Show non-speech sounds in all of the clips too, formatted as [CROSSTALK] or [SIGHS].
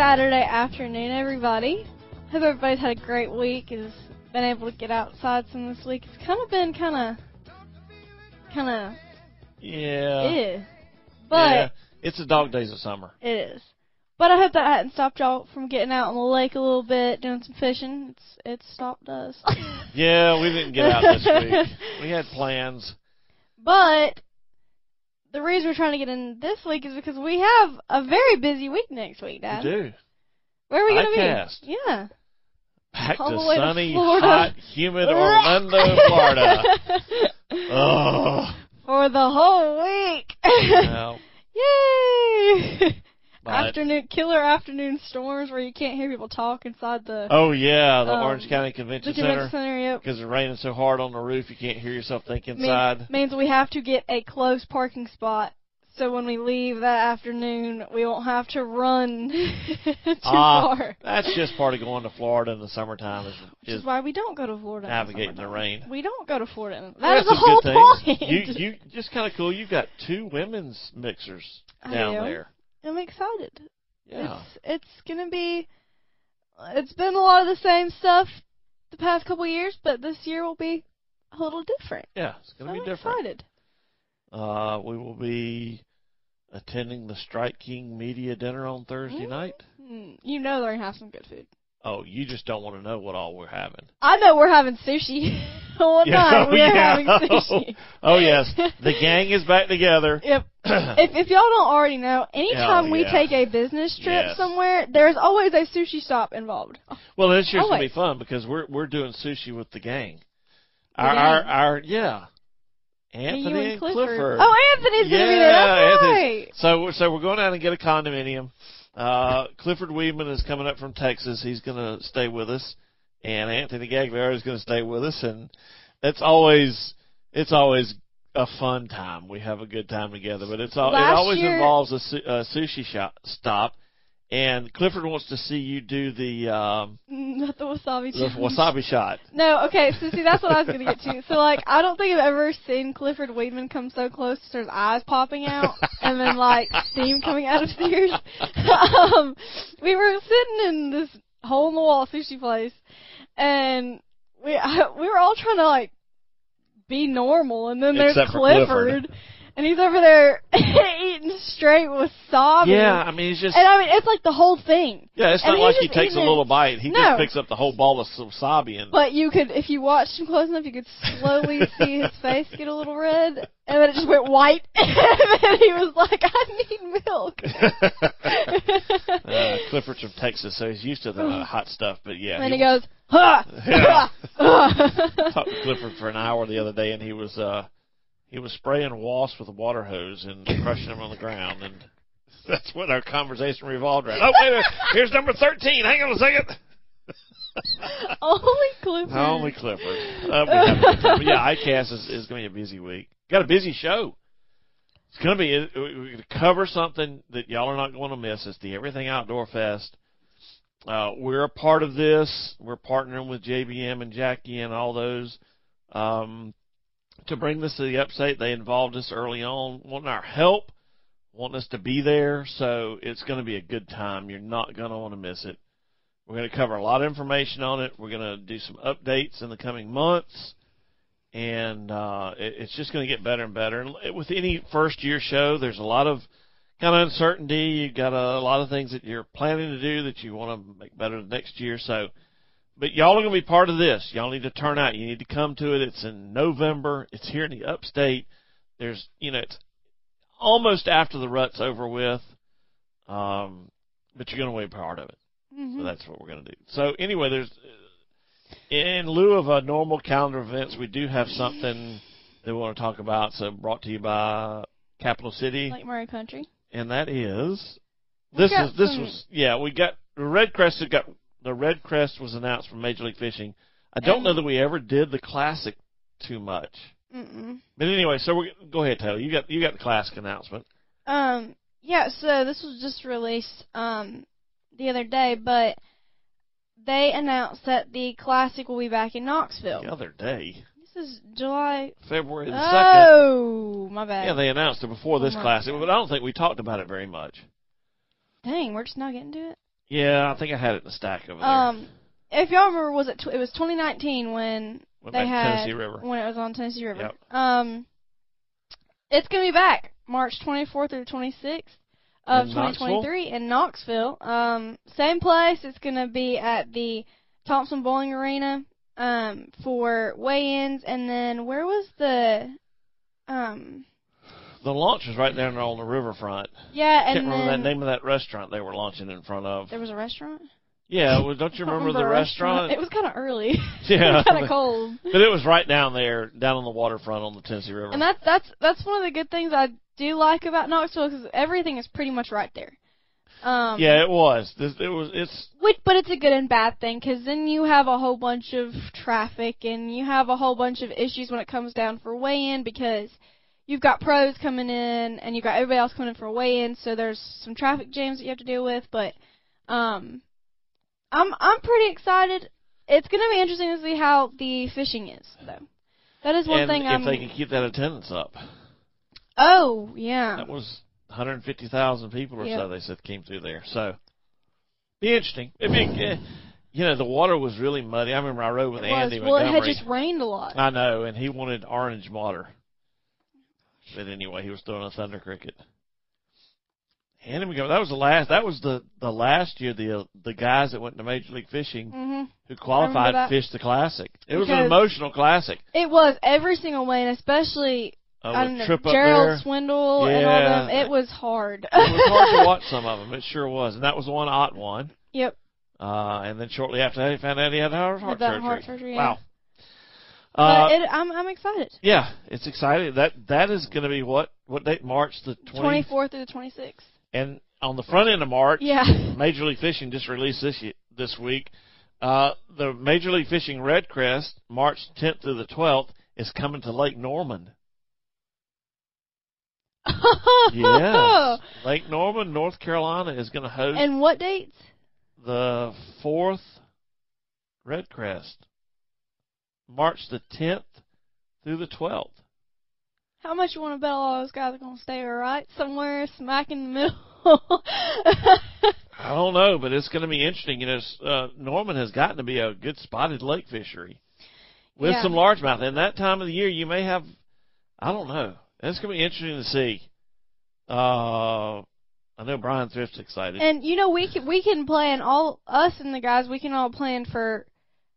Saturday afternoon, everybody. Hope everybody's had a great week. Has been able to get outside some this week. It's kind of been kind of, kind of, Yeah. eh. But yeah. It's the dog days of summer. it is. But I hope that hadn't stopped y'all from getting out on the lake a little bit, doing some fishing. It's it's stopped us. [LAUGHS] Yeah, we didn't get out this week. [LAUGHS] We had plans. But the reason we're trying to get in this week is because we have a very busy week next week, Dad. We do. Where are we going to be? Yeah. Back All to way to sunny, hot, humid Orlando, [LAUGHS] Florida. oh. For the whole week. [LAUGHS] Yay! [LAUGHS] afternoon killer afternoon storms where you can't hear people talk inside the oh yeah, the Um, Orange County the Convention convention Center. center. Yep. Because it's raining so hard on the roof, you can't hear yourself think inside. means we have to get a close parking spot. So when we leave that afternoon, we won't have to run [LAUGHS] too Ah, far. That's just part of going to Florida in the summertime is, Which is is why we don't go to Florida. in the navigating the rain. We don't go to Florida. That is the whole point. You you just kind of cool. You've got two women's mixers down there. I'm excited. Yeah. It's it's gonna be. It's been a lot of the same stuff the past couple years, but this year will be a little different. Yeah, it's going to I'm be different. excited. Uh, we will be attending the Strike King Media Dinner on Thursday Mm. night. You know they're gonna have some good food. Oh, you just don't want to know what all we're having. I know we're having sushi. [LAUGHS] One Yeah, night oh, we're yeah. having sushi. [LAUGHS] Oh yes, the gang is back together. [LAUGHS] Yep. If if y'all don't already know, anytime Oh, we yeah. take a business trip Yes. somewhere, there's always a sushi stop involved. well, this year's gonna be fun because we're we're doing sushi with the gang. The Our gang? our, our yeah. Anthony and and Clifford. Clifford. Oh, Anthony's gonna be there. That's Anthony's- right. So we're- so we're going out and get a condominium. Uh, Clifford Weedman is coming up from Texas. He's going to stay with us, and Anthony Gagliardi is going to stay with us, and it's always it's always a fun time. We have a good time together, but it's all it always year- involves a, su- a sushi shop stop. And Clifford wants to see you do the um, [LAUGHS] Not the wasabi. the wasabi shot. No, okay, so see that's what I was gonna get to. So like I don't think I've ever seen Clifford Weedman come so close to his eyes popping out and then like [LAUGHS] steam coming out of his ears. [LAUGHS] um we were sitting in this hole in the wall sushi place and we I, we were all trying to like be normal and then there's Clifford, Clifford. And he's over there [LAUGHS] eating straight with wasabi. Yeah, I mean he's just And I mean it's like the whole thing. yeah. It's not like he takes a little bite. He No. just picks up the whole ball of wasabi and But you could, if you watched him close enough, you could slowly [LAUGHS] see his face get a little red, and then it just went white, [LAUGHS] and then he was like, "I need milk." uh, Clifford's from Texas, so he's used to the uh, [SIGHS] hot stuff. But yeah, and he goes, "Ha!" Yeah. ha." talked to Clifford for an hour the other day, and he was uh he was spraying wasps with a water hose and crushing them on the ground, and [LAUGHS] that's what our conversation revolved around. Oh wait, a minute. here's number thirteen. Hang on a second. [LAUGHS] Only Clifford. Only Clifford. Uh, we have a good time. But yeah, ICAST is, is going to be a busy week. Got a busy show. It's going to be, we're going to cover something that y'all are not going to miss. It's the Everything Outdoor Fest. Uh, we're a part of this. We're partnering with JBM and Jackie and all those um, to bring this to the upstate. They involved us early on, wanting our help, wanting us to be there. So it's going to be a good time. You're not going to want to miss it. We're going to cover a lot of information on it. We're going to do some updates in the coming months, and uh, it, it's just going to get better and better. And with any first year show, there's a lot of kind of uncertainty. You've got a, lot of things that you're planning to do that you want to make better the next year. So, but y'all are going to be part of this. Y'all need to turn out. You need to come to it. It's in November. It's here in the upstate. There's, you know, it's almost after the rut's over with, um, but you're going to be part of it. Mhm. So that's what we're going to do. So anyway, there's in lieu of a normal calendar events, we do have something that we want to talk about. So brought to you by Capital City, Lake Murray Country. and that is this is this was yeah we got the Red Crest had got the Red Crest was announced from Major League Fishing. I don't And- know that we ever did the classic too much, Mm-mm. but anyway, so we go ahead, Taylor. You got you got the classic announcement. Um, yeah, so this was just released um the other day, but they announced that the classic will be back in Knoxville. The other day, This is July. February the second. Oh, my bad. Yeah, they announced it before this Oh, classic, God. but I don't think we talked about it very much. Dang, we're just not getting to it. Yeah, I think I had it in the stack over there. Um, if y'all remember, was it tw- it was 2019 when Went they had Tennessee River. when it was on Tennessee River. Yep. Um, it's gonna be back March 24th through 26th of In 2023 in Knoxville. Um, same place. It's gonna be at the Thompson Boling Arena um, for weigh-ins, and then where was the um, The launch was right there on the riverfront. yeah, and Can't remember that name of that restaurant they were launching in front of. there was a restaurant. Yeah, well, don't you don't remember, the a restaurant? It was kind of early. [LAUGHS] Yeah. kind of cold. [LAUGHS] But it was right down there, down on the waterfront on the Tennessee River. And that's that's that's one of the good things I do like about Knoxville because everything is pretty much right there. Um, yeah, it was. This, it was. It's Which, but it's a good and bad thing because then you have a whole bunch of traffic and you have a whole bunch of issues when it comes down for weigh-in because you've got pros coming in and you've got everybody else coming in for a weigh-in, so there's some traffic jams that you have to deal with. But um, I'm I'm pretty excited. It's going to be interesting to see how the fishing is, though. That is one and thing if I'm. they can keep that attendance up, oh yeah. that was 150,000 people or Yep. so. They said came through there. So be interesting. It'd be, eh, you know, the water was really muddy. I remember I rode with It was. Andy Well, it had just rained a lot. I know, and he wanted orange water. But anyway, he was throwing a thunder cricket. Andy Montgomery, that was the last. That was the the last year the the guys that went to Major League Fishing hmm who qualified fished the classic. It was an emotional classic. It was every single way, and especially Uh, I don't know, Gerald there. Swindle and all Yeah. them. It was hard. It was hard to [LAUGHS] watch some of them. It sure was, and that was the one Ott won. Yep. Uh, and then shortly after that, he found out he had heart, heart surgery. heart surgery, yeah. Wow. Uh, it, I'm I'm excited. yeah, it's exciting. That that is going to be what what date? March the 20th. 24th through the 26th. And on the front end of March, Yeah. [LAUGHS] Major League Fishing just released this this week. Uh, the Major League Fishing Red Crest, March 10th through the 12th, is coming to Lake Norman. [LAUGHS] Yes, Lake Norman, North Carolina, is going to host And what dates? the fourth Red Crest, March the 10th through the 12th. How much you want to bet all those guys are gonna stay right somewhere smack in the middle? [LAUGHS] I don't know, but it's going to be interesting. You know, uh, Norman has gotten to be a good spotted lake fishery with Yeah. some largemouth. And that time of the year, you may have, I don't know. It's going to be interesting to see. Uh, I know Bryan Thrift's excited. and you know we can we can plan all us and the guys we can all plan for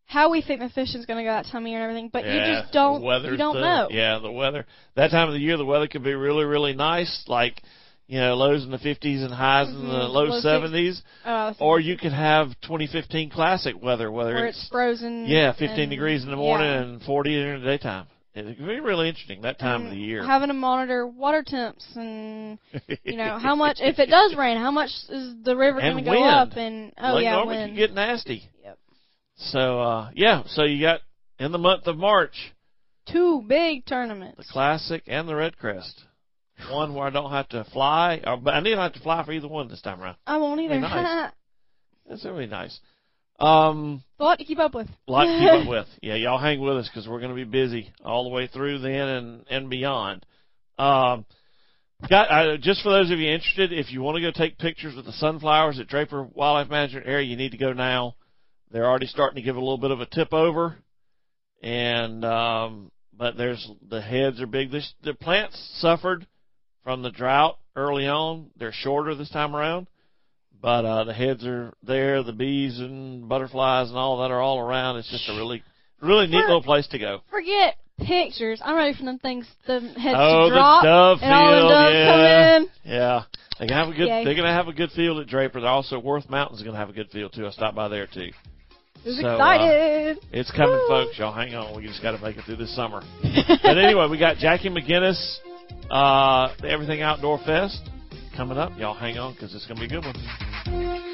how we think the fishing's gonna go that time of year and everything, but you just don't you don't the- know. Yeah, the weather. That time of the year, the weather can be really, really nice, like you know, lows in the 50s and highs in the Mhm, low low 70s. Uh, Or you could have 2015 classic weather, whether where it's it's frozen. Yeah, 15 and- degrees in the morning yeah. and 40 during the daytime. It can be really interesting that time of the year. Having to monitor water temps and you know how much if it [LAUGHS] does rain, how much is the river going to go up? And oh Lake yeah, Norman wind. can get nasty. Yep. So uh yeah, so you got in the month of March Two big tournaments, the classic and the red crest. One where I don't have to fly, or, but I need to have to fly for either one this time around. I won't either. nice. [LAUGHS] That's really nice. Um, a lot to keep up with. a lot to keep up [LAUGHS] with. Yeah, y'all hang with us because we're going to be busy all the way through then and and beyond. Um, got uh, just for those of you interested, if you want to go take pictures with the sunflowers at Draper Wildlife Management Area, you need to go now. They're already starting to give a little bit of a tip over, and um, but there's the heads are big. This, the plants suffered from the drought early on. They're shorter this time around. But uh, the heads are there, the bees and butterflies and all that are all around. It's just a really, really neat For- little place to go. Forget pictures. I'm ready for them things, the heads oh, to drop the dove and all the field, doves yeah, come in. yeah. They can have a good. Yay. They're going to have a good field at Draper. They're also Worth Mountain's going to have a good field too. I stopped by there too. Who's So, uh. It's coming, Woo. folks. Y'all hang on. We just got to make it through this summer. but anyway, we got Jackie McGinnis, uh, the Everything Outdoor Fest coming up. Y'all hang on because it's going to be a good one.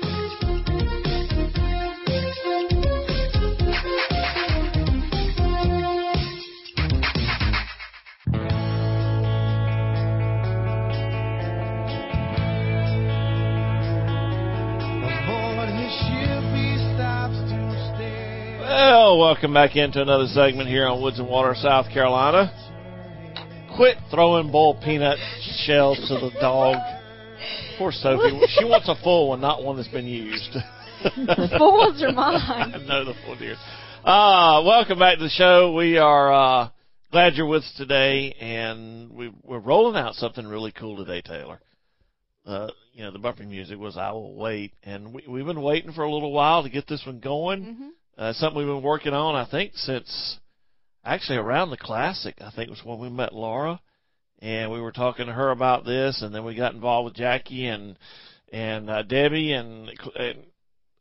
Welcome back into another segment here on Woods and Water, South Carolina. Quit throwing boiled peanut shells to the dog. Poor Sophie. She wants a full one, not one that's been used. The [LAUGHS] full ones are mine. [LAUGHS] I know the full deer. Uh, welcome back to the show. We are uh, glad you're with us today, and we, we're rolling out something really cool today, Taylor. Uh, you know, the bumper music was "I Will Wait," and we, we've been waiting for a little while to get this one going. Mhm. Uh, something we've been working on, I think, since actually around the classic. I think was when we met Laura, and we were talking to her about this, and then we got involved with Jackie and and uh, Debbie and, and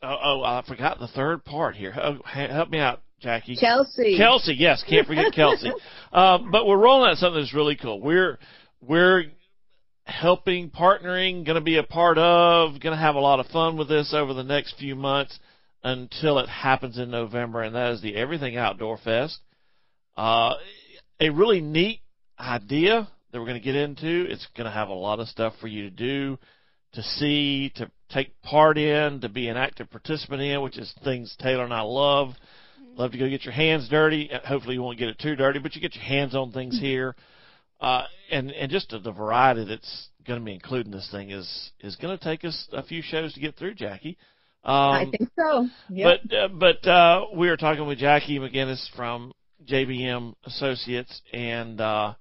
oh, oh, I forgot the third part here. Oh, help me out, Jackie. Chelsea. Kelsey, yes, can't forget Kelsey. [LAUGHS] Uh, but we're rolling out something that's really cool. We're we're helping, partnering, going to be a part of, going to have a lot of fun with this over the next few months until it happens in November, and that is the Everything Outdoor Fest. Uh, a really neat idea that we're going to get into. It's going to have a lot of stuff for you to do, to see, to take part in, to be an active participant in, which is things Taylor and I love. Love to go get your hands dirty. Uh, Hopefully, you won't get it too dirty, but you get your hands on things here. Uh, and and just the variety that's going to be included in this thing is is going to take us a few shows to get through, Jackie. Um, I think so. Yep. but uh, but uh, we are talking with Jackie McGinnis from JBM Associates, and uh,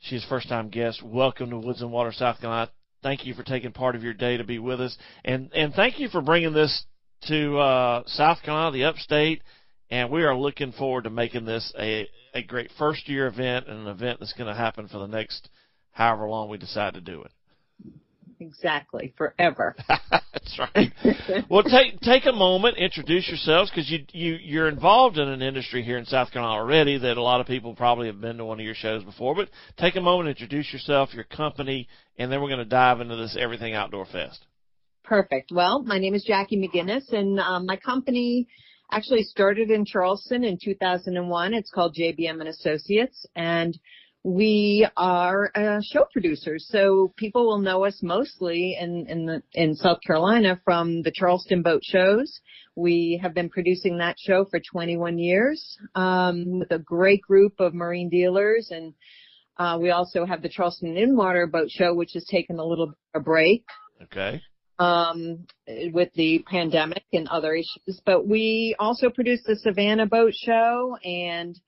she's a first time guest. Welcome to Woods and Water, South Carolina. Thank you for taking part of your day to be with us, and and thank you for bringing this to uh, South Carolina, the Upstate. And we are looking forward to making this a a great first year event and an event that's going to happen for the next however long we decide to do it. Exactly. Forever. [LAUGHS] That's right. well, take take a moment, introduce yourselves, because you you you're involved in an industry here in South Carolina already that a lot of people probably have been to one of your shows before. But take a moment, introduce yourself, your company, and then we're going to dive into this Everything Outdoor Fest. Perfect. Well, my name is Jackie McGinnis, and um, my company actually started in Charleston in 2001. It's called JBM and Associates, and we are uh, show producers. So people will know us mostly in in the in South Carolina from the Charleston boat shows. We have been producing that show for 21 years um, with a great group of marine dealers, and uh, we also have the Charleston In-Water Boat Show, which has taken a little a break Okay. um, with the pandemic and other issues. But we also produce the Savannah Boat Show and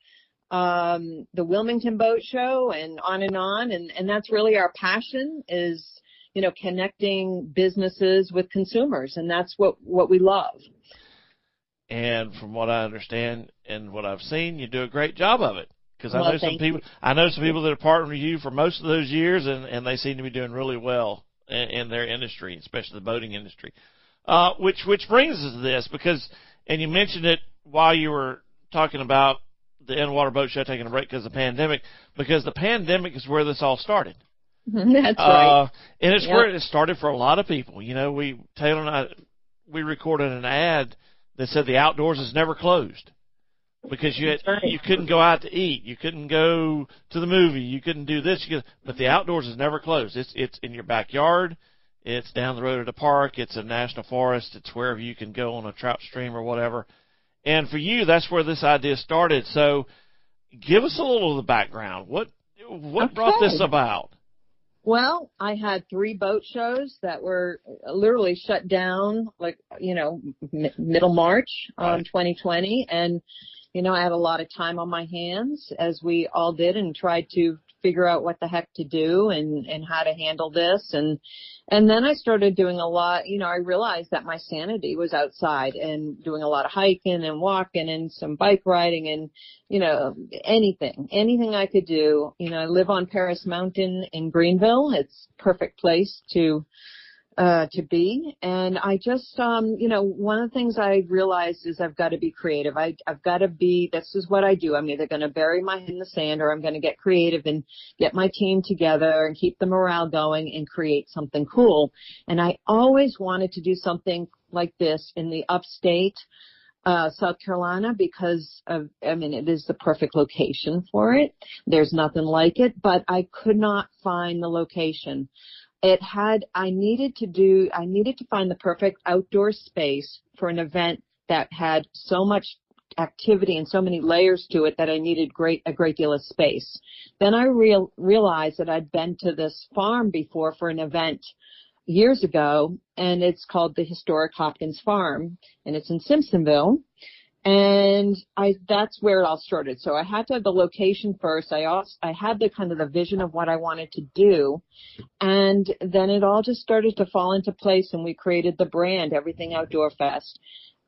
um, the Wilmington Boat Show and on and on. And, and that's really our passion is, you know, connecting businesses with consumers. And that's what, what we love. And from what I understand and what I've seen, you do a great job of it. Because I Well, know some people, I know some people that have partnered with you for most of those years, and and they seem to be doing really well in, in their industry, especially the boating industry. Uh, which which brings us to this because, and you mentioned it while you were talking about the in-water boat show taking a break because of the pandemic, because the pandemic is where this all started. [LAUGHS] that's right. Uh, and it's Yep. where it started for a lot of people. You know, we Taylor and I we recorded an ad that said the outdoors is never closed because you had, right. you couldn't go out to eat, you couldn't go to the movie, you couldn't do this, you could, but the outdoors is never closed. It's it's in your backyard, it's down the road at a park, it's a national forest, it's wherever you can go on a trout stream or whatever. And for you, that's where this idea started. So, give us a little of the background. What what brought this about? Well, I had three boat shows that were literally shut down, like you know, m- middle March, um, Right. 2020, and you know, I had a lot of time on my hands, as we all did, and tried to figure out what the heck to do and and how to handle this, and and then I started doing a lot. You know, I realized that my sanity was outside and doing a lot of hiking and walking and some bike riding and you know, anything, anything I could do. You know, I live on Paris Mountain in Greenville. It's perfect place to uh, to be. And I just, um, you know, one of the things I realized is I've got to be creative. I, I've got to be, this is what I do. I'm either going to bury my head in the sand or I'm going to get creative and get my team together and keep the morale going and create something cool. And I always wanted to do something like this in the upstate. Uh, South Carolina because of, I mean, it is the perfect location for it. There's nothing like it, but I could not find the location it had, I needed to do, I needed to find the perfect outdoor space for an event that had so much activity and so many layers to it that I needed great, a great deal of space. Then I real, realized that I'd been to this farm before for an event years ago and it's called the Historic Hopkins Farm and it's in Simpsonville and I that's where it all started. So I had to have the location first. I also I had the kind of the vision of what I wanted to do, and then it all just started to fall into place, and we created the brand, Everything Outdoor Fest.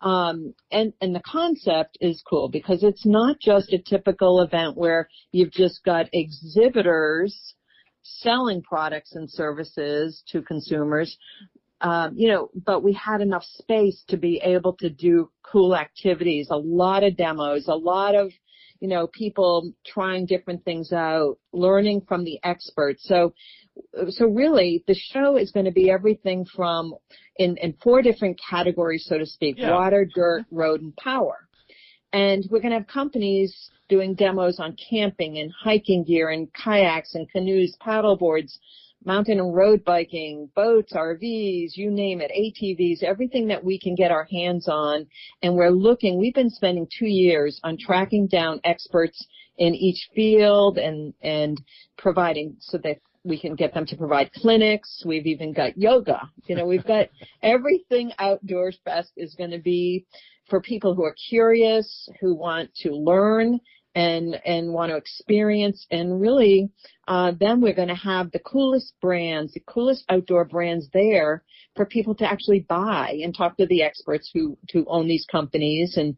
Um, and and the concept is cool because it's not just a typical event where you've just got exhibitors selling products and services to consumers um, you know, but we had enough space to be able to do cool activities, a lot of demos, a lot of, you know, people trying different things out, learning from the experts. So, so really the show is going to be everything from in, in four different categories, so to speak, yeah. water, dirt, road, and power. And we're going to have companies doing demos on camping and hiking gear and kayaks and canoes, paddle boards, mountain and road biking, boats, RVs, you name it, ATVs, everything that we can get our hands on. And we're looking, we've been spending two years on tracking down experts in each field and, and providing so that we can get them to provide clinics. We've even got yoga. You know, we've got [LAUGHS] everything outdoors fest is going to be for people who are curious, who want to learn and and want to experience and really uh, then we're going to have the coolest brands the coolest outdoor brands there for people to actually buy and talk to the experts who who own these companies. And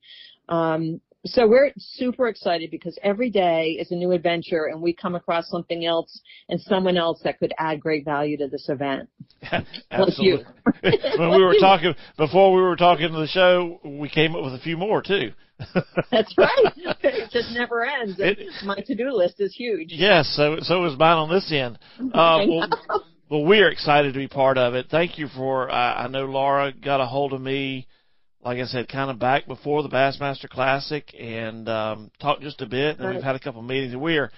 um, so we're super excited because every day is a new adventure and we come across something else and someone else that could add great value to this event. [LAUGHS] Absolutely. when we were talking before we were talking to the show, we came up with a few more too. [LAUGHS] That's right. It just never ends. It, My to-do list is huge. Yes, so so is mine on this end. Uh, well, well, we're excited to be part of it. Thank you for. Uh, I know Laura got a hold of me like I said, kind of back before the Bassmaster Classic and um, talked just a bit. And we've had a couple of meetings. And we're,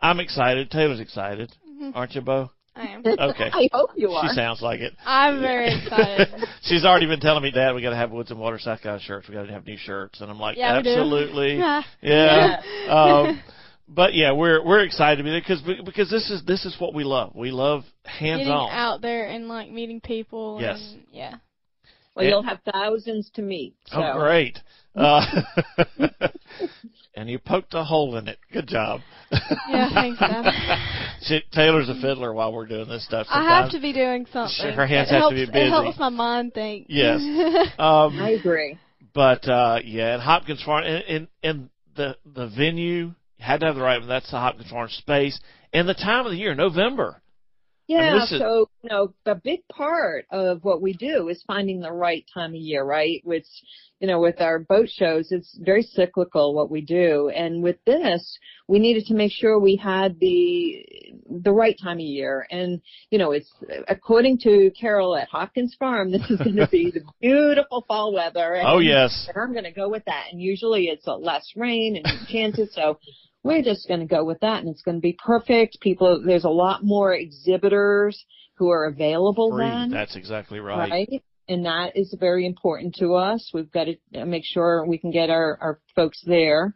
I'm excited. Taylor's excited, mm-hmm. aren't you, Bo? I am. Okay. [LAUGHS] I hope you are. She sounds like it. I'm very excited. [LAUGHS] She's already been telling me, Dad, we got to have Woods and Water South Carolina shirts. We got to have new shirts, and I'm like, yeah, absolutely, [LAUGHS] yeah. yeah. um, but yeah, we're we're excited to be there because because this is this is what we love. We love hands Getting on out there and like meeting people. Yes. And, yeah. Well, you'll have thousands to meet. So. Oh, great. [LAUGHS] Uh, [LAUGHS] and you poked a hole in it. Good job. Yeah, thanks, Dad. [LAUGHS] Taylor's a fiddler while we're doing this stuff. Sometimes. I have to be doing something. Her hands it have helps, to be busy. It helps my mind think. Yes. Um, I agree. But uh, yeah, and Hopkins Farm and, and and the the venue had to have the right one. That's the Hopkins Farm space and the time of the year, November. Yeah, I mean, so you know, a big part of what we do is finding the right time of year, right? Which, you know, with our boat shows, it's very cyclical what we do, and with this, we needed to make sure we had the the right time of year. And you know, it's according to Carol at Hopkins Farm, this is going to be the [LAUGHS] beautiful fall weather. Oh, and, oh yes, and I'm going to go with that. And usually it's a less rain and chances, so we're just going to go with that and it's going to be perfect. People, there's a lot more exhibitors who are available Free. then. That's exactly right. Right. And that is very important to us. We've got to make sure we can get our, our folks there.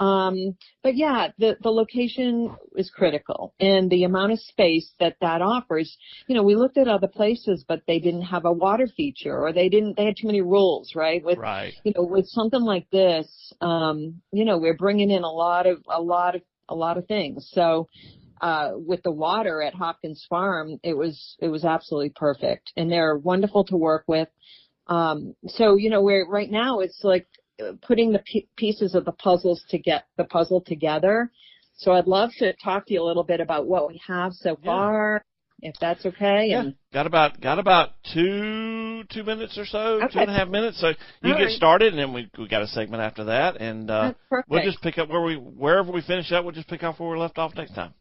Um, but yeah, the, the location is critical and the amount of space that that offers. You know, we looked at other places, but they didn't have a water feature or they didn't, they had too many rules, right? With, right. you know, with something like this, um, you know, we're bringing in a lot of, a lot of, a lot of things. So, uh, with the water at Hopkins Farm, it was, it was absolutely perfect and they're wonderful to work with. Um, so, you know, we're right now it's like putting the pieces of the puzzles to get the puzzle together. So I'd love to talk to you a little bit about what we have so yeah. far if that's okay. Yeah, And got about got about two two minutes or so, two Okay. and a half minutes. So you All get right. started, and then we we got a segment after that, and uh, we'll just pick up where we wherever we finish up. We'll just pick up where we left off next time.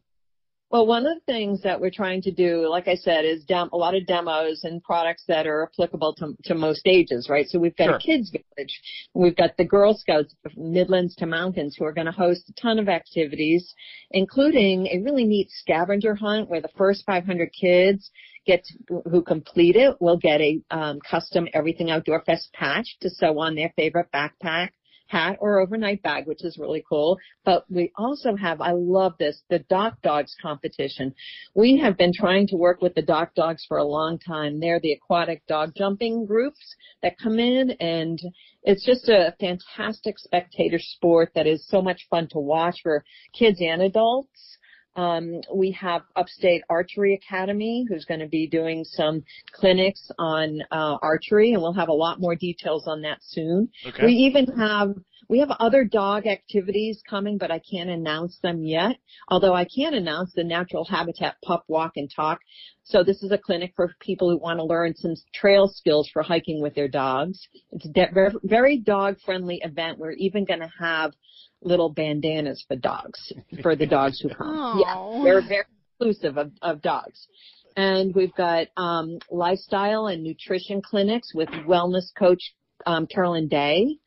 Well, one of the things that we're trying to do, like I said, is dem- a lot of demos and products that are applicable to, to most ages, right? So we've got Sure. a kids village. We've got the Girl Scouts from Midlands to Mountains who are going to host a ton of activities, including a really neat scavenger hunt where the first 500 kids get to, who complete it will get a um, custom Everything Outdoor Fest patch to sew on their favorite backpack hat or overnight bag, which is really cool. But we also have, I love this, the DockDogs competition. We have been trying to work with the DockDogs for a long time. They're the aquatic dog jumping groups that come in and it's just a fantastic spectator sport that is so much fun to watch for kids and adults. Um, we have Upstate Archery Academy, who's going to be doing some clinics on uh, archery, and we'll have a lot more details on that soon. Okay. We even have we have other dog activities coming, but I can't announce them yet. Although I can announce the Natural Habitat Pup Walk and Talk. So this is a clinic for people who want to learn some trail skills for hiking with their dogs. It's a de- very, very dog friendly event. We're even going to have little bandanas for dogs for the dogs who come. [LAUGHS] Aw. Yeah, they're very inclusive of, of dogs. And we've got um, lifestyle and nutrition clinics with wellness coach um, Carolyn Day.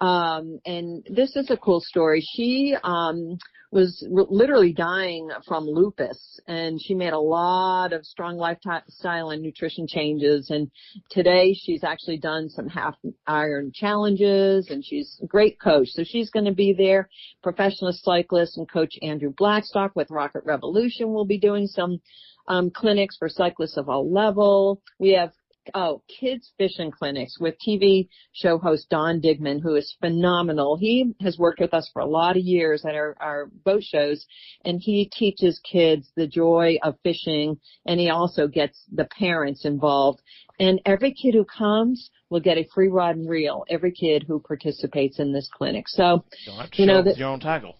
Um, and this is a cool story. She um, was literally dying from lupus, and she made a lot of strong lifestyle and nutrition changes. And today, she's actually done some half iron challenges, and she's a great coach. So she's going to be there. Professional cyclist and coach Andrew Blackstock with Rocket Revolution will be doing some um, clinics for cyclists of all level. We have oh, kids fishing clinics with TV show host Don Digman, who is phenomenal. He has worked with us for a lot of years at our, our boat shows, and he teaches kids the joy of fishing, and he also gets the parents involved. And every kid who comes will get a free rod and reel, every kid who participates in this clinic. So, You don't have to You show know that- your own tackle.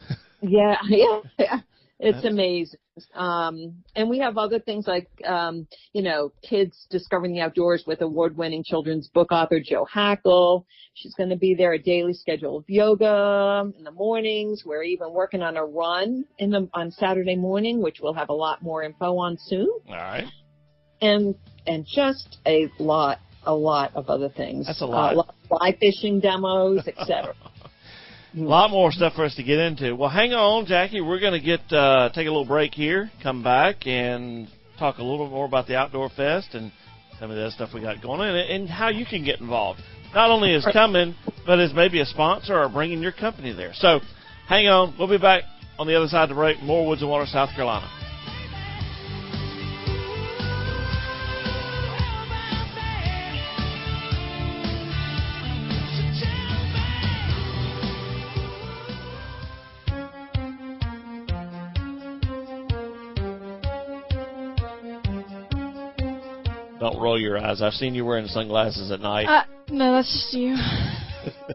[LAUGHS] yeah, yeah, yeah. It's That's- amazing. Um, and we have other things like, um, you know, kids discovering the outdoors with award-winning children's book author Joe Hackle. She's going to be there. A daily schedule of yoga in the mornings. We're even working on a run in the on Saturday morning, which we'll have a lot more info on soon. All right. And and just a lot, a lot of other things. That's a lot. Uh, fly fishing demos, etc. [LAUGHS] A lot more stuff for us to get into. Well, hang on, Jackie. We're going to get uh, take a little break here, come back, and talk a little more about the Outdoor Fest and some of the other stuff we got going on, and, and how you can get involved. Not only as coming, but as maybe a sponsor or bringing your company there. So, hang on. We'll be back on the other side of the break. More Woods and Water, South Carolina. Don't roll your eyes. I've seen you wearing sunglasses at night. Uh, no, that's just you. [LAUGHS]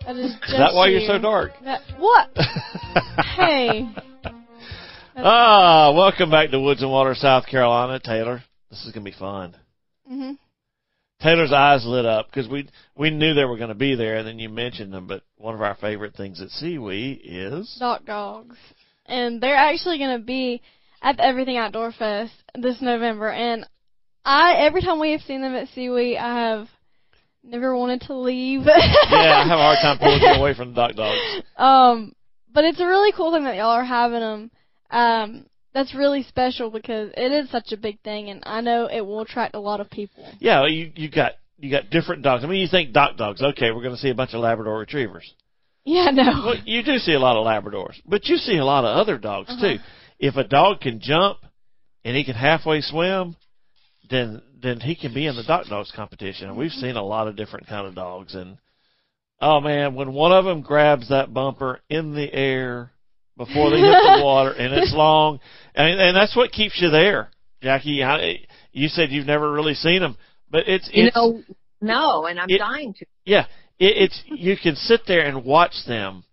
That is just Is that why you. you're so dark? That, what? [LAUGHS] hey. ah, welcome back to Woods and Water, South Carolina, Taylor. This is gonna be fun. hmm Taylor's eyes lit up because we we knew they were going to be there, and then you mentioned them. But one of our favorite things at SEWE is DockDogs. And they're actually going to be at the Everything Outdoor Fest this November. And I, every time we have seen them at SEWE, I have never wanted to leave. yeah, I have a hard time pulling away from the DockDogs. [LAUGHS] Um, but it's a really cool thing that y'all are having them. Um, that's really special because it is such a big thing, and I know it will attract a lot of people. Yeah, you you got you got different dogs. I mean, you think DockDogs? Okay, we're going to see a bunch of Labrador Retrievers. Yeah, no. Well, you do see a lot of Labradors, but you see a lot of other dogs Uh-huh. too. If a dog can jump and he can halfway swim, then then he can be in the [LAUGHS] DockDogs competition. And we've seen a lot of different kind of dogs. And oh man, when one of them grabs that bumper in the air before they hit the [LAUGHS] water, and it's long, and and that's what keeps you there, Jackie. I, you said you've never really seen them, but it's You it's know, no, and I'm It- dying to. yeah, it, it's you can sit there and watch them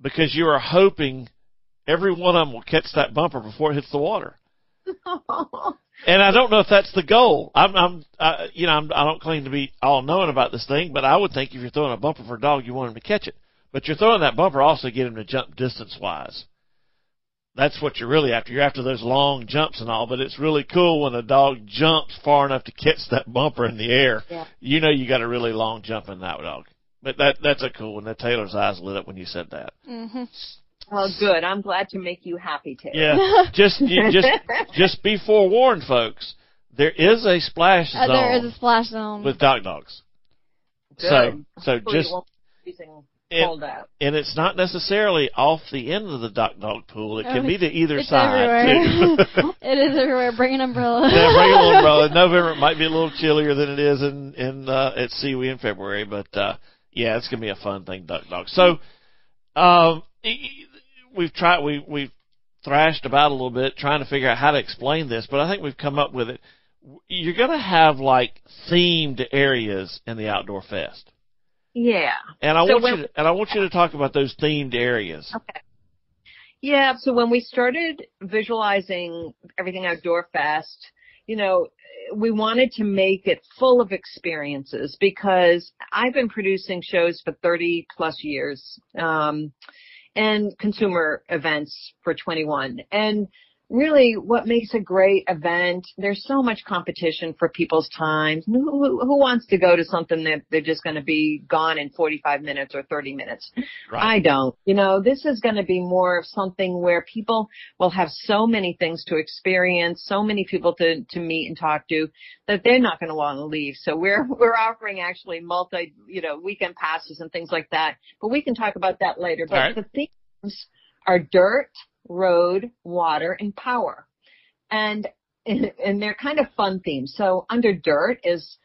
because you are hoping every one of them will catch that bumper before it hits the water. [LAUGHS] and I don't know if that's the goal. I'm, I'm, uh, you know, I'm, I don't claim to be all knowing about this thing, but I would think if you're throwing a bumper for a dog, you want him to catch it. But you're throwing that bumper also to get him to jump distance wise. That's what you're really after. You're after those long jumps and all, but it's really cool when a dog jumps far enough to catch that bumper in the air. Yeah. You know you got a really long jump in that dog. But that that's a cool one. That Taylor's eyes lit up when you said that. hmm Oh, good. I'm glad to make you happy, Taylor. Yeah. [LAUGHS] just you, just just be forewarned, folks. There is a splash Uh, zone there is a splash zone. with dog dogs. So Good. so Hopefully just it won't be freezing it- cold out. and it's not necessarily off the end of the duck dog pool. It Oh, can be to either it's side everywhere. too. [LAUGHS] it is everywhere. Bring an umbrella. [LAUGHS] yeah, bring a little umbrella. In November it might be a little chillier than it is in in uh, at SEWE in February, but uh, yeah, it's gonna be a fun thing, duck dog. So, um, we've tried we we've thrashed about a little bit trying to figure out how to explain this, but I think we've come up with it. You're gonna have like themed areas in the outdoor fest. Yeah. And I So want when- you to, and I want you to talk about those themed areas. Okay. Yeah, so when we started visualizing everything Outdoor Fest, you know, we wanted to make it full of experiences because I've been producing shows for 30 plus years, um, and consumer events for 21. Really what makes a great event, there's so much competition for people's time. Who, who, wants to go to something that they're just going to be gone in 45 minutes or 30 minutes? I don't. You know, this is going to be more of something where people will have so many things to experience, so many people to, to meet and talk to that they're not going to want to leave. So we're, [LAUGHS] we're offering actually multi, you know, weekend passes and things like that, but we can talk about that later. But right. the themes are dirt, road, water, and power. And, [LAUGHS] and they're kind of fun themes. So under dirt is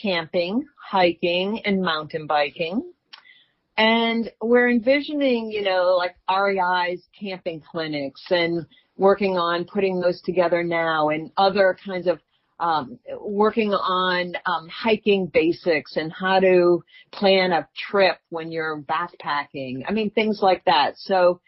camping, hiking, and mountain biking. And we're envisioning, you know, like REI's camping clinics and working on putting those together now and other kinds of um, working on um, hiking basics and how to plan a trip when you're backpacking. I mean, things like that. So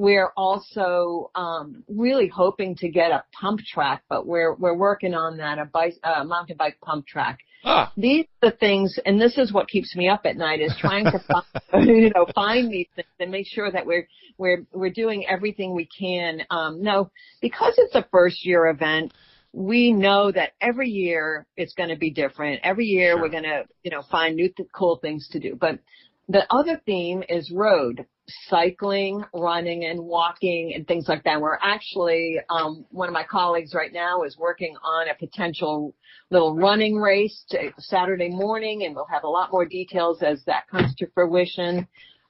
we're also um, really hoping to get a pump track, but we're we're working on that a bike, uh, mountain bike pump track Ah, these are the things, and this is what keeps me up at night is trying to find, [LAUGHS] [LAUGHS] you know, find these things and make sure that we're, we're, we're doing everything we can. Um, no, because it's a first year event, we know that every year it's going to be different. Every year Sure. we're going to, you know, find new th- cool things to do. But the other theme is road, cycling, running and walking and things like that. We're actually, um, one of my colleagues right now is working on a potential little running race Saturday morning and we'll have a lot more details as that comes to fruition.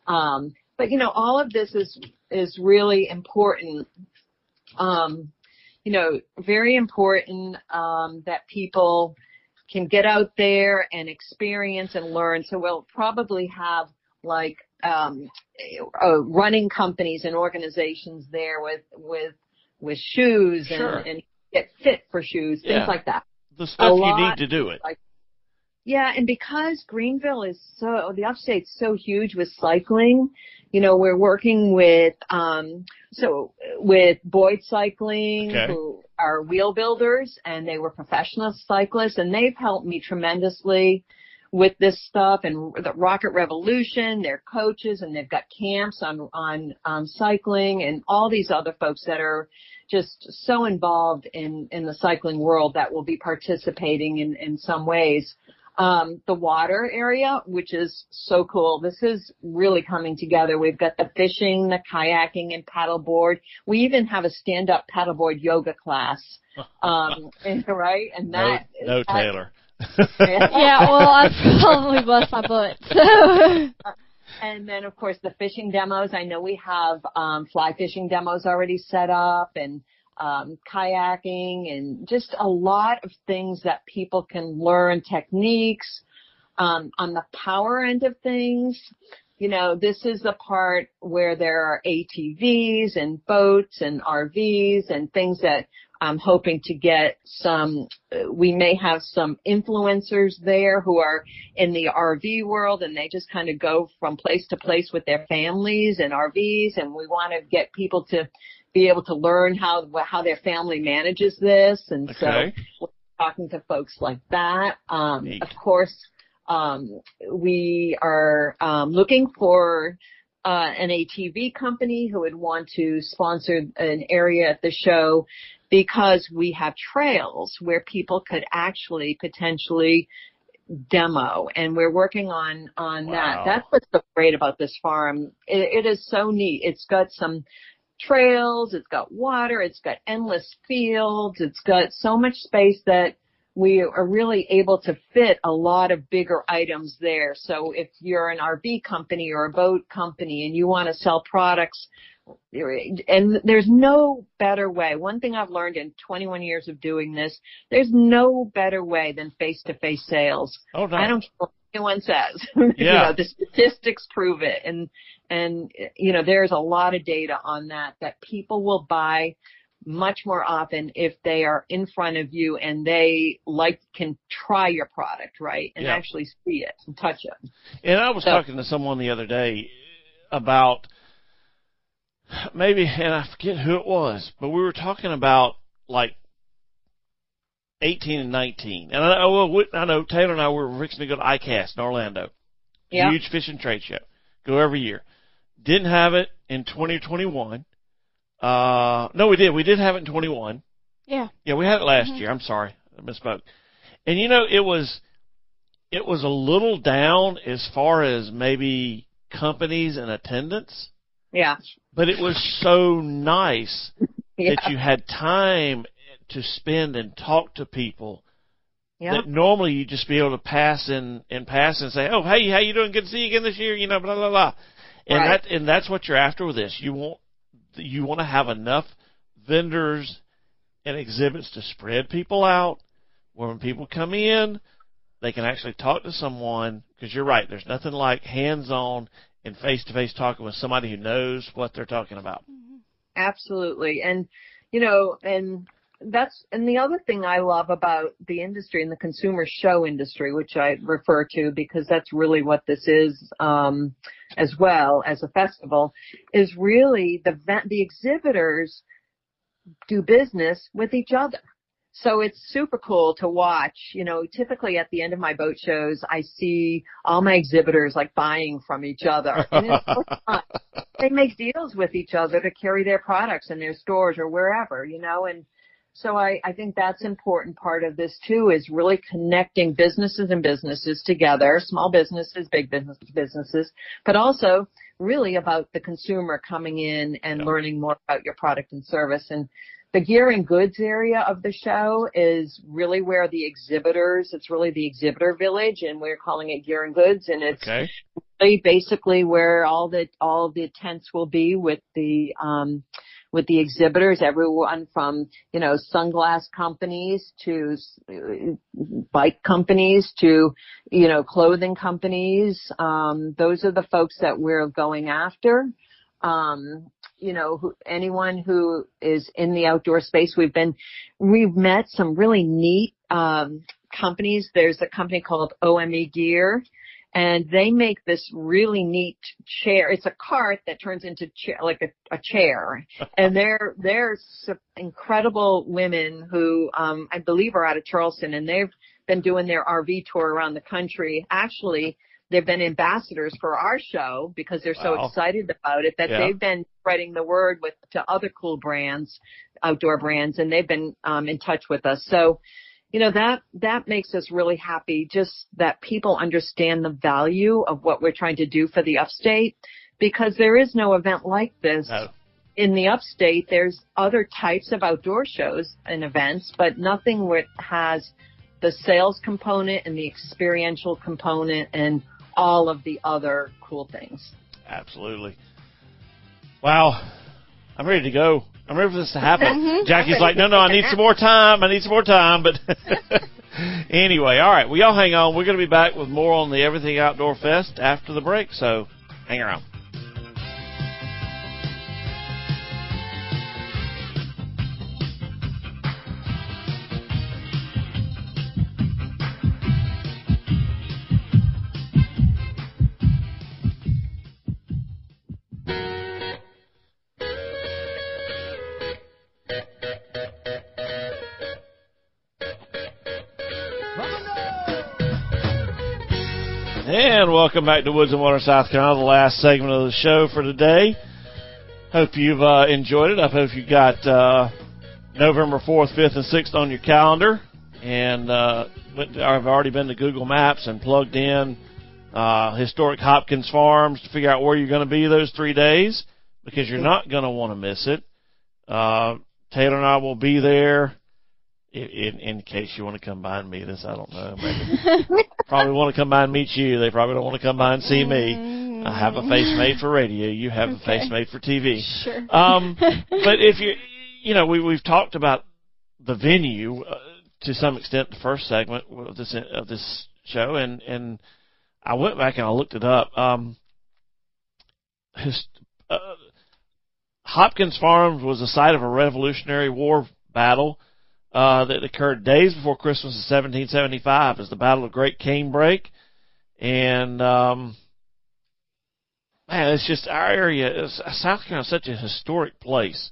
Um, but you know, all of this is, is really important. Um, you know, very important, um, that people can get out there and experience and learn. So we'll probably have like, um, uh, running companies and organizations there with, with, with shoes and, Sure. and get fit for shoes, things Yeah. like that. the stuff you need to do it. Yeah, and because Greenville is so the upstate's so huge with cycling, you know, we're working with um so with Boyd Cycling Okay. who are wheel builders and they were professional cyclists and they've helped me tremendously with this stuff and the Rocket Revolution, they're coaches and they've got camps on on um cycling and all these other folks that are just so involved in in the cycling world that will be participating in in some ways um, the water area, which is so cool. This is really coming together. We've got the fishing, the kayaking, and paddleboard. We even have a stand-up paddleboard yoga class, [LAUGHS] um, and- [LAUGHS] right? And No, that no that- Taylor. [LAUGHS] yeah, well, I'd probably bust my butt. So. [LAUGHS] And then of course the fishing demos. I know we have um, fly fishing demos already set up and um, kayaking and just a lot of things that people can learn techniques. Um, on the power end of things, you know, this is the part where there are ATVs and boats and RVs and things that I'm hoping to get some, we may have some influencers there who are in the RV world and they just kind of go from place to place with their families and RVs and we want to get people to be able to learn how how their family manages this, and Okay. so we're talking to folks like that. Um, Neat. of course, um, we are um, looking for uh, an ATV company who would want to sponsor an area at the show because we have trails where people could actually potentially demo and we're working on on Wow. that that's what's so great about this farm. It, it is so neat. It's got some trails it's got water it's got endless fields it's got so much space that we are really able to fit a lot of bigger items there so if you're an rv company or a boat company and you want to sell products and there's no better way. One thing I've learned in 21 years of doing this, there's no better way than face-to-face sales. Oh no. I don't care what anyone says. [LAUGHS] you Yeah. know, the statistics prove it. And, and, you know, there's a lot of data on that, that people will buy much more often if they are in front of you and they like, can try your product, right? And Yeah. actually see it and touch it. And I was So- talking to someone the other day about maybe, and I forget who it was, but we were talking about like 18 and 19. And I oh, know, well, I know Taylor and I were fixing to go to ICAST in Orlando. Yeah. Huge fishing trade show. Go every year. Didn't have it in 2021. Uh, no, we did. We did have it in 21. Yeah. Yeah, we had it last year. I'm sorry, I misspoke. And you know, it was it was a little down as far as maybe companies and attendance, Yeah. but it was so nice [LAUGHS] Yeah. that you had time to spend and talk to people yeah. that normally you just be able to pass and and pass and say, "Oh, hey, how you doing? Good to see you again this year." You know, blah blah blah. And Right. that and that's what you're after with this. You want you want to have enough vendors and exhibits to spread people out. Where when people come in, they can actually talk to someone. Because you're right, there's nothing like hands-on and face-to-face talking with somebody who knows what they're talking about. Mm-hmm. Absolutely. And, you know, and that's, and the other thing I love about the industry and the consumer show industry, which I refer to because that's really what this is, um, as well as a festival, is really the, the exhibitors do business with each other. So it's super cool to watch. You know, typically at the end of my boat shows, I see all my exhibitors like buying from each other. And it's so [LAUGHS] fun they make deals with each other to carry their products in their stores or wherever, you know, and so I, I think that's important part of this too is really connecting businesses and businesses together, small businesses, big business businesses, but also really about the consumer coming in and Yeah. learning more about your product and service. And the gear and goods area of the show is really where the exhibitors, it's really the exhibitor village and we're calling it gear and goods and it's Okay. really basically where all the all the tents will be with the um with the exhibitors everyone from you know sunglass companies to bike companies to you know clothing companies. Um those are the folks that we're going after. Um you know who, anyone who is in the outdoor space we've been we've met some really neat um companies. There's a company called OME Gear and they make this really neat chair. It's a cart that turns into chair, like a, a chair, [LAUGHS] and they're they're incredible women who um, I believe are out of Charleston, and they've been doing their RV tour around the country. Actually, they've been ambassadors for our show because they're so Wow. excited about it that Yeah. they've been spreading the word with to other cool brands, outdoor brands, and they've been um, in touch with us. So you know that that makes us really happy just that people understand the value of what we're trying to do for the upstate because there is no event like this No. in the upstate there's other types of outdoor shows and events but nothing it has the sales component and the experiential component and all of the other cool things Absolutely. Wow. I'm ready to go. I'm ready for this to happen. [LAUGHS] Mhm. Jackie's like, no, no, I need some more time. I need some more time. But [LAUGHS] anyway, all right. Well, y'all hang on. We're going to be back with more on the Everything Outdoor Fest after the break. So hang around. And welcome back to Woods and Water, South Carolina, the last segment of the show for today. Hope you've uh, enjoyed it. I hope you got uh, November 4th, 5th, and 6th on your calendar. And uh, I've already been to Google Maps and plugged in uh, historic Hopkins Farms to figure out where you're going to be those three days because you're not going to want to miss it. Uh, Taylor and I will be there. In, in, in case you want to come by and meet us, I don't know. Maybe [LAUGHS] probably want to come by and meet you. They probably don't want to come by and see me. I have a face made for radio. You have Okay. a face made for TV. Sure. Um, [LAUGHS] but if you, you know, we we've talked about the venue uh, to some extent. The first segment of this of this show, and and I went back and I looked it up. Um, his, uh, Hopkins Farms was the site of a Revolutionary War battle uh, that occurred days before Christmas of 1775. It was the Battle of Great Canebrake, and um, man, it's just our area. Is, South Carolina is such a historic place.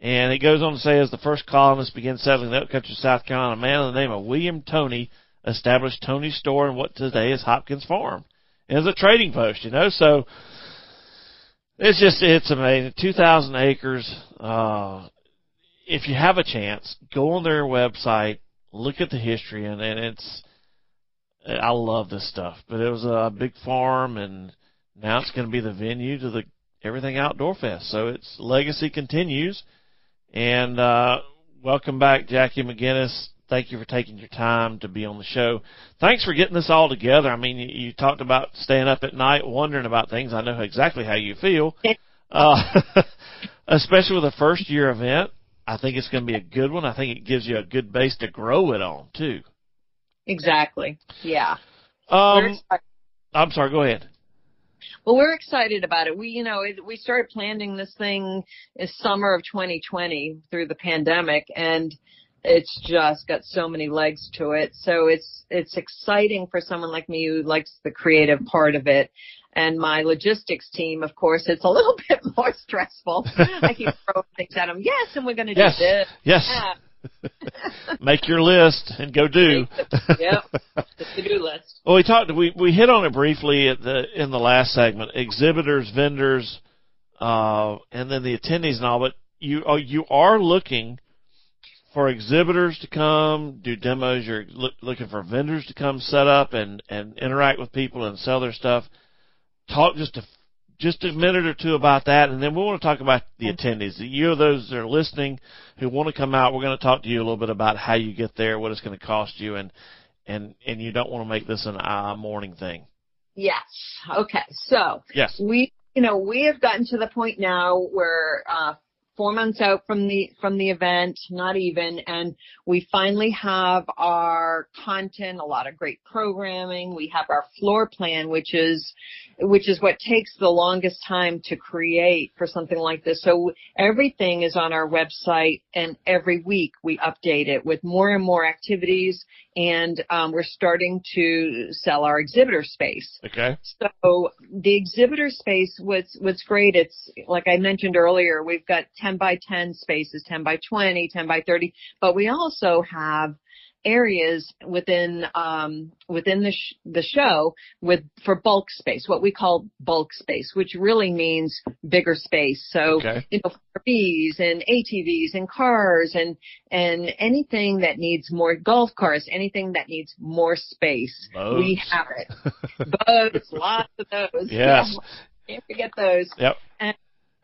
And it goes on to say, as the first colonists began settling the upcountry of South Carolina, a man of the name of William Tony established Tony's store in what today is Hopkins Farm. It's a trading post, you know, so it's just, it's amazing. 2,000 acres. Uh, if you have a chance, go on their website, look at the history, and, and it's, I love this stuff. But it was a big farm, and now it's going to be the venue to the Everything Outdoor Fest. So its legacy continues. And uh, welcome back, Jackie McGinnis. Thank you for taking your time to be on the show. Thanks for getting this all together. I mean, you, you talked about staying up at night, wondering about things. I know exactly how you feel, uh, [LAUGHS] especially with a first year event. I think it's going to be a good one. I think it gives you a good base to grow it on too. Exactly. Yeah. Um. I'm sorry. Go ahead. Well, we're excited about it. We, you know, we started planning this thing in summer of 2020 through the pandemic, and it's just got so many legs to it. So it's it's exciting for someone like me who likes the creative part of it. And my logistics team, of course, it's a [LAUGHS] little bit more stressful. I keep [LAUGHS] throwing things at them. Yes, and we're going to do this. Yes. Yeah. [LAUGHS] Make your list and go do. Yep. The to-do list. Well, we talked. We we hit on it briefly at the in the last segment. Exhibitors, vendors, uh, and then the attendees and all. But you oh, you are looking for exhibitors to come do demos. You're look, looking for vendors to come set up and and interact with people and sell their stuff. Talk just a just a minute or two about that, and then we want to talk about the attendees. You are those that are listening who want to come out. We're going to talk to you a little bit about how you get there, what it's going to cost you, and and and you don't want to make this an uh, morning thing. Yes. Okay. So Yes. we, you know, we have gotten to the point now where, uh, four months out from the, from the event, not even, and we finally have our content, a lot of great programming. We have our floor plan, which is, which is what takes the longest time to create for something like this. So everything is on our website and every week we update it with more and more activities and um, we're starting to sell our exhibitor space. Okay. So the exhibitor space, what's what's great, it's like I mentioned earlier, we've got 10 by 10 spaces, 10 by 20, 10 by 30, but we also have areas within um, within the sh- the show with for bulk space, what we call bulk space, which really means bigger space. So Okay. you know, RVs and ATVs and cars and and anything that needs more golf cars, anything that needs more space, we have it. [LAUGHS] Boats, lots of those. Yes. Yeah, [LAUGHS] can't forget those. Yep.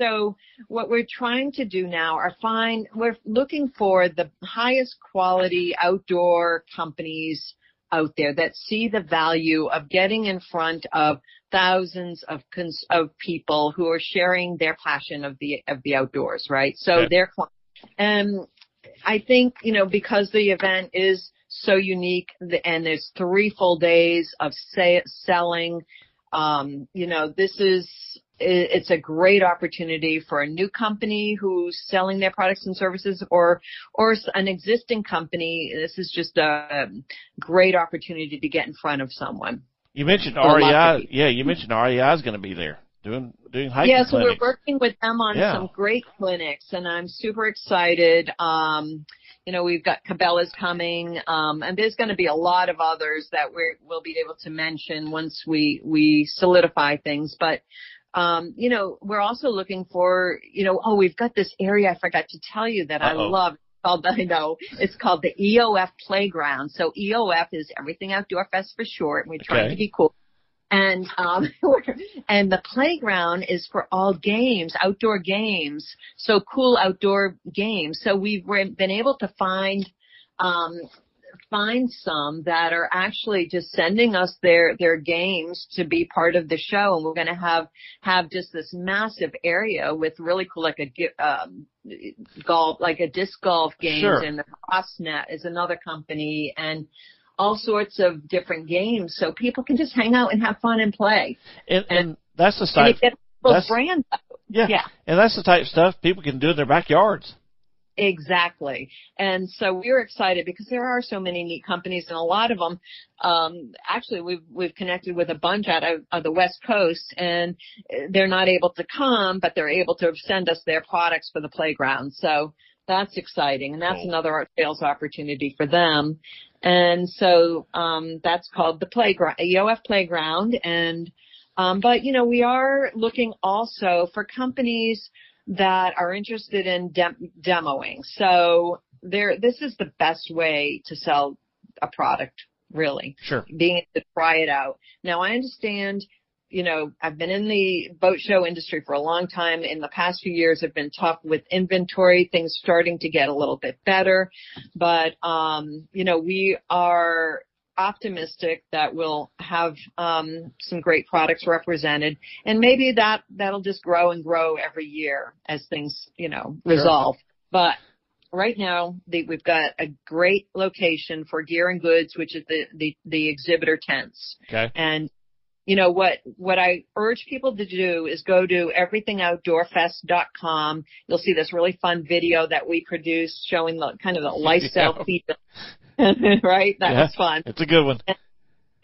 So what we're trying to do now are find, we're looking for the highest quality outdoor companies out there that see the value of getting in front of thousands of cons- of people who are sharing their passion of the of the outdoors, right? So Okay. they're and I think you know because the event is so unique and there's three full days of say, selling. Um, you know, this is it's a great opportunity for a new company who's selling their products and services or or an existing company. This is just a great opportunity to get in front of someone. You mentioned REI. Yeah, you mentioned REI is going to be there. doing doing hiking yeah, so clinics. we're working with them on Yeah. some great clinics, and I'm super excited. Um, you know, we've got Cabela's coming, um, and there's going to be a lot of others that we will be able to mention once we we solidify things. But um, you know, we're also looking for, you know, oh, we've got this area I forgot to tell you that I Uh-oh. love. It's Called [LAUGHS] I know it's called the EOF Playground. So EOF is Everything Outdoor Fest for short. and We're trying Okay. to be cool. And um, [LAUGHS] and the playground is for all games, outdoor games. So cool outdoor games. So we've been able to find um, find some that are actually just sending us their their games to be part of the show, and we're going to have have just this massive area with really cool like a um, golf like a disc golf games Sure. and the CrossNet is another company and all sorts of different games so people can just hang out and have fun and play and, and that's the and it gets that's- brand yeah. yeah. and that's the type of stuff people can do in their backyards. Exactly. And so we're excited because there are so many neat companies and a lot of them, um, actually we've, we've connected with a bunch out of, of the West Coast and they're not able to come, but they're able to send us their products for the playground. So that's exciting. And that's Cool. another sales opportunity for them. And so, um, that's called the playground, EOF playground. And, um, but you know, we are looking also for companies that are interested in dem- demoing. So there, this is the best way to sell a product, really, Sure. being able to try it out. Now I understand, you know, I've been in the boat show industry for a long time. In the past few years have been tough with inventory, things starting to get a little bit better, but, um, you know, we are optimistic that we'll have um, some great products represented and maybe that that'll just grow and grow every year as things you know resolve but right now the, we've got a great location for gear and goods which is the the, the exhibitor tents Okay. and you know what what I urge people to do is go to everythingoutdoorfest.com. You'll see this really fun video that we produced showing the kind of the [LAUGHS] lifestyle Yeah. feature. [LAUGHS] right? That Yeah. was fun. It's a good one.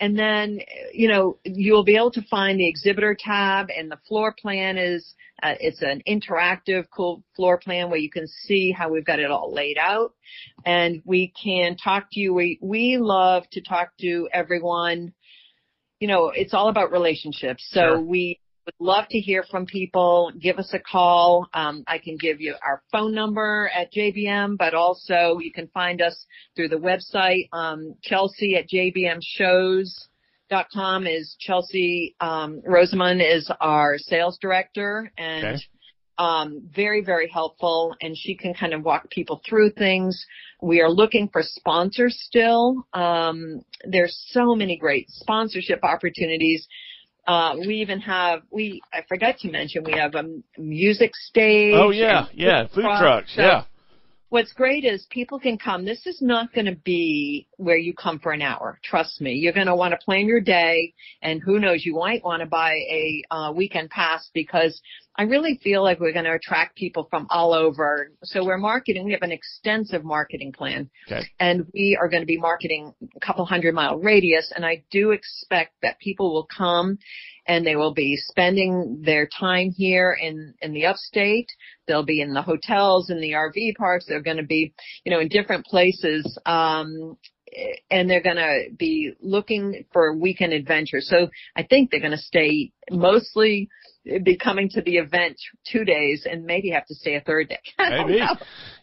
And then, you know, you'll be able to find the exhibitor tab and the floor plan is, uh, it's an interactive, cool floor plan where you can see how we've got it all laid out. And we can talk to you. We, we love to talk to everyone. You know, it's all about relationships. So Sure. we would love to hear from people. Give us a call. Um, I can give you our phone number at JBM, but also you can find us through the website. Um, Chelsea at jbmshows.com is Chelsea um, Rosamund is our sales director and Okay. um, very very helpful, and she can kind of walk people through things. We are looking for sponsors still. Um, there's so many great sponsorship opportunities. Uh, we even have we I forgot to mention we have a music stage. Oh yeah, yeah. Food trucks. So Yeah. what's great is people can come. This is not going to be where you come for an hour. Trust me. You're going to want to plan your day, and who knows, you might want to buy a uh, weekend pass because I really feel like we're going to attract people from all over. So we're marketing. We have an extensive marketing plan, Okay. and we are going to be marketing a couple hundred mile radius. And I do expect that people will come. And they will be spending their time here in, in the upstate. They'll be in the hotels in the RV parks. They're going to be, you know, in different places. Um, and they're going to be looking for weekend adventures. So I think they're going to stay mostly be coming to the event two days and maybe have to stay a third day. [LAUGHS] Maybe. know.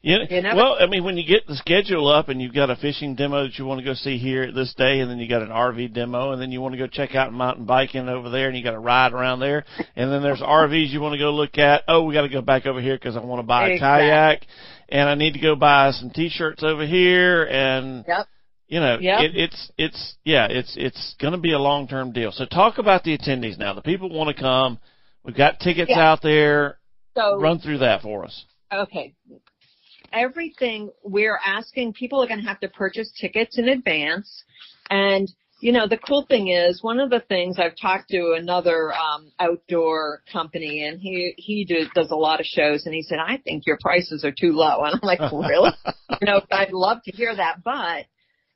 You, You never- well, I mean, when you get the schedule up and you've got a fishing demo that you want to go see here this day, and then you got an RV demo, and then you want to go check out mountain biking over there, and you got to ride around there, and then there's RVs you want to go look at. Oh, we got to go back over here because I want to buy a Exactly. kayak, and I need to go buy some t-shirts over here, and Yep. you know, Yep. it, it's it's yeah, it's it's going to be a long term deal. So talk about the attendees now. The people want to come. We've got tickets Yeah. out there. So Run through that for us. Okay. Everything we're asking, people are going to have to purchase tickets in advance. And, you know, the cool thing is one of the things I've talked to another, um, outdoor company and he, he do, does a lot of shows and he said, I think your prices are too low. [LAUGHS] And I'm like, really? [LAUGHS] you know, I'd love to hear that, but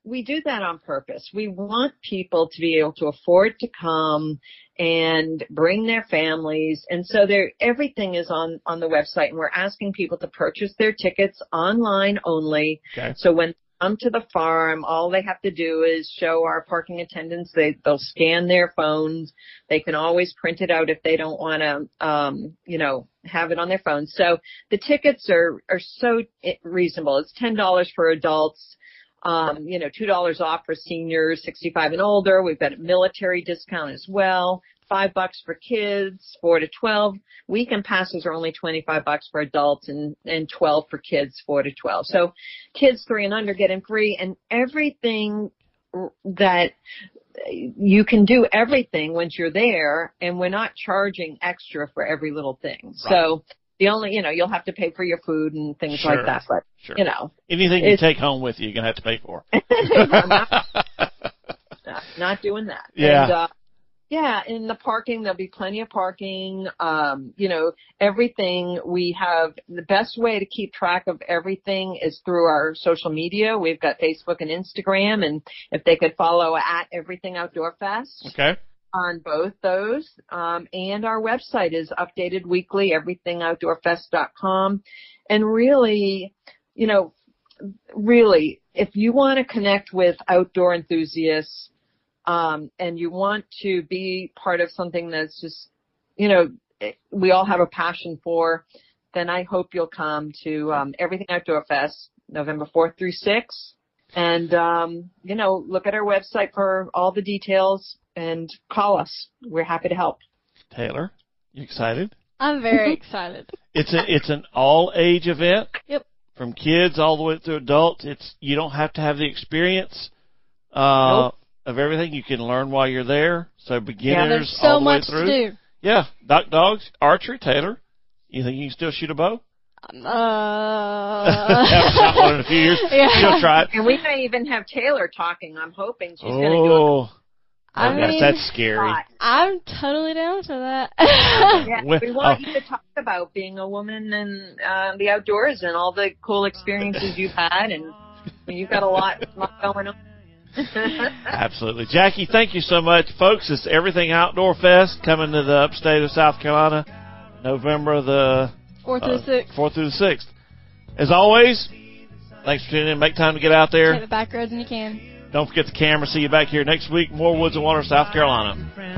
we do that on purpose. We want people to be able to afford to come and bring their families. And so there, everything is on, on the website and we're asking people to purchase their tickets online only. Okay. So when they come to the farm, all they have to do is show our parking attendants. They, they'll scan their phones. They can always print it out if they don't want to, um, you know, have it on their phone. So the tickets are, are so reasonable. It's $10 for adults. Um, you know, $2 off for seniors 65 and older. We've got a military discount as well. Five bucks for kids, four to 12. Weekend passes are only 25 bucks for adults and, and 12 for kids, four to 12. So kids three and under get in free and everything that you can do everything once you're there and we're not charging extra for every little thing. Right. So the only, you know, you'll have to pay for your food and things Sure. like that, but Sure. you know, Anything you take home with you, you're gonna have to pay for. [LAUGHS] not, [LAUGHS] not, not doing that. Yeah. And, uh, yeah, in the parking, there'll be plenty of parking. Um, you know, everything we have, the best way to keep track of everything is through our social media. We've got Facebook and Instagram, and if they could follow at Everything Outdoor Fest Okay. On both those. Um, and our website is updated weekly, everythingoutdoorfest.com. And really, you know, really, if you want to connect with outdoor enthusiasts, um, and you want to be part of something that's just, you know, we all have a passion for, then I hope you'll come to um, Everything Outdoor Fest, November 4th through 6th. And, um, you know, look at our website for all the details and call us. We're happy to help. Taylor, you excited? I'm very [LAUGHS] excited. It's a it's an all age event. Yep. From kids all the way through adults. It's you don't have to have the experience uh, Nope. of everything. You can learn while you're there. So beginners There's all so the much way through. to do. Yeah, DockDogs, archery, Taylor. You think you can still shoot a bow? Uh, Haven't shot one in a few years. Yeah. You'll try it. And we may even have Taylor talking. I'm hoping she's going to do a Oh, I yes, mean, that's scary. I'm totally down for that. [LAUGHS] Yeah, we want oh. you to talk about being a woman and uh, the outdoors and all the cool experiences you've had, and you've got a lot, lot going on. [LAUGHS] Absolutely. Jackie, thank you so much. Folks, it's Everything Outdoor Fest coming to the upstate of South Carolina, November the Four through uh, six. 4th through the 6th. As always, thanks for tuning in. Make time to get out Take there. the back roads when you can. Don't forget the camera. See you back here next week. More Woods and Water, South Carolina.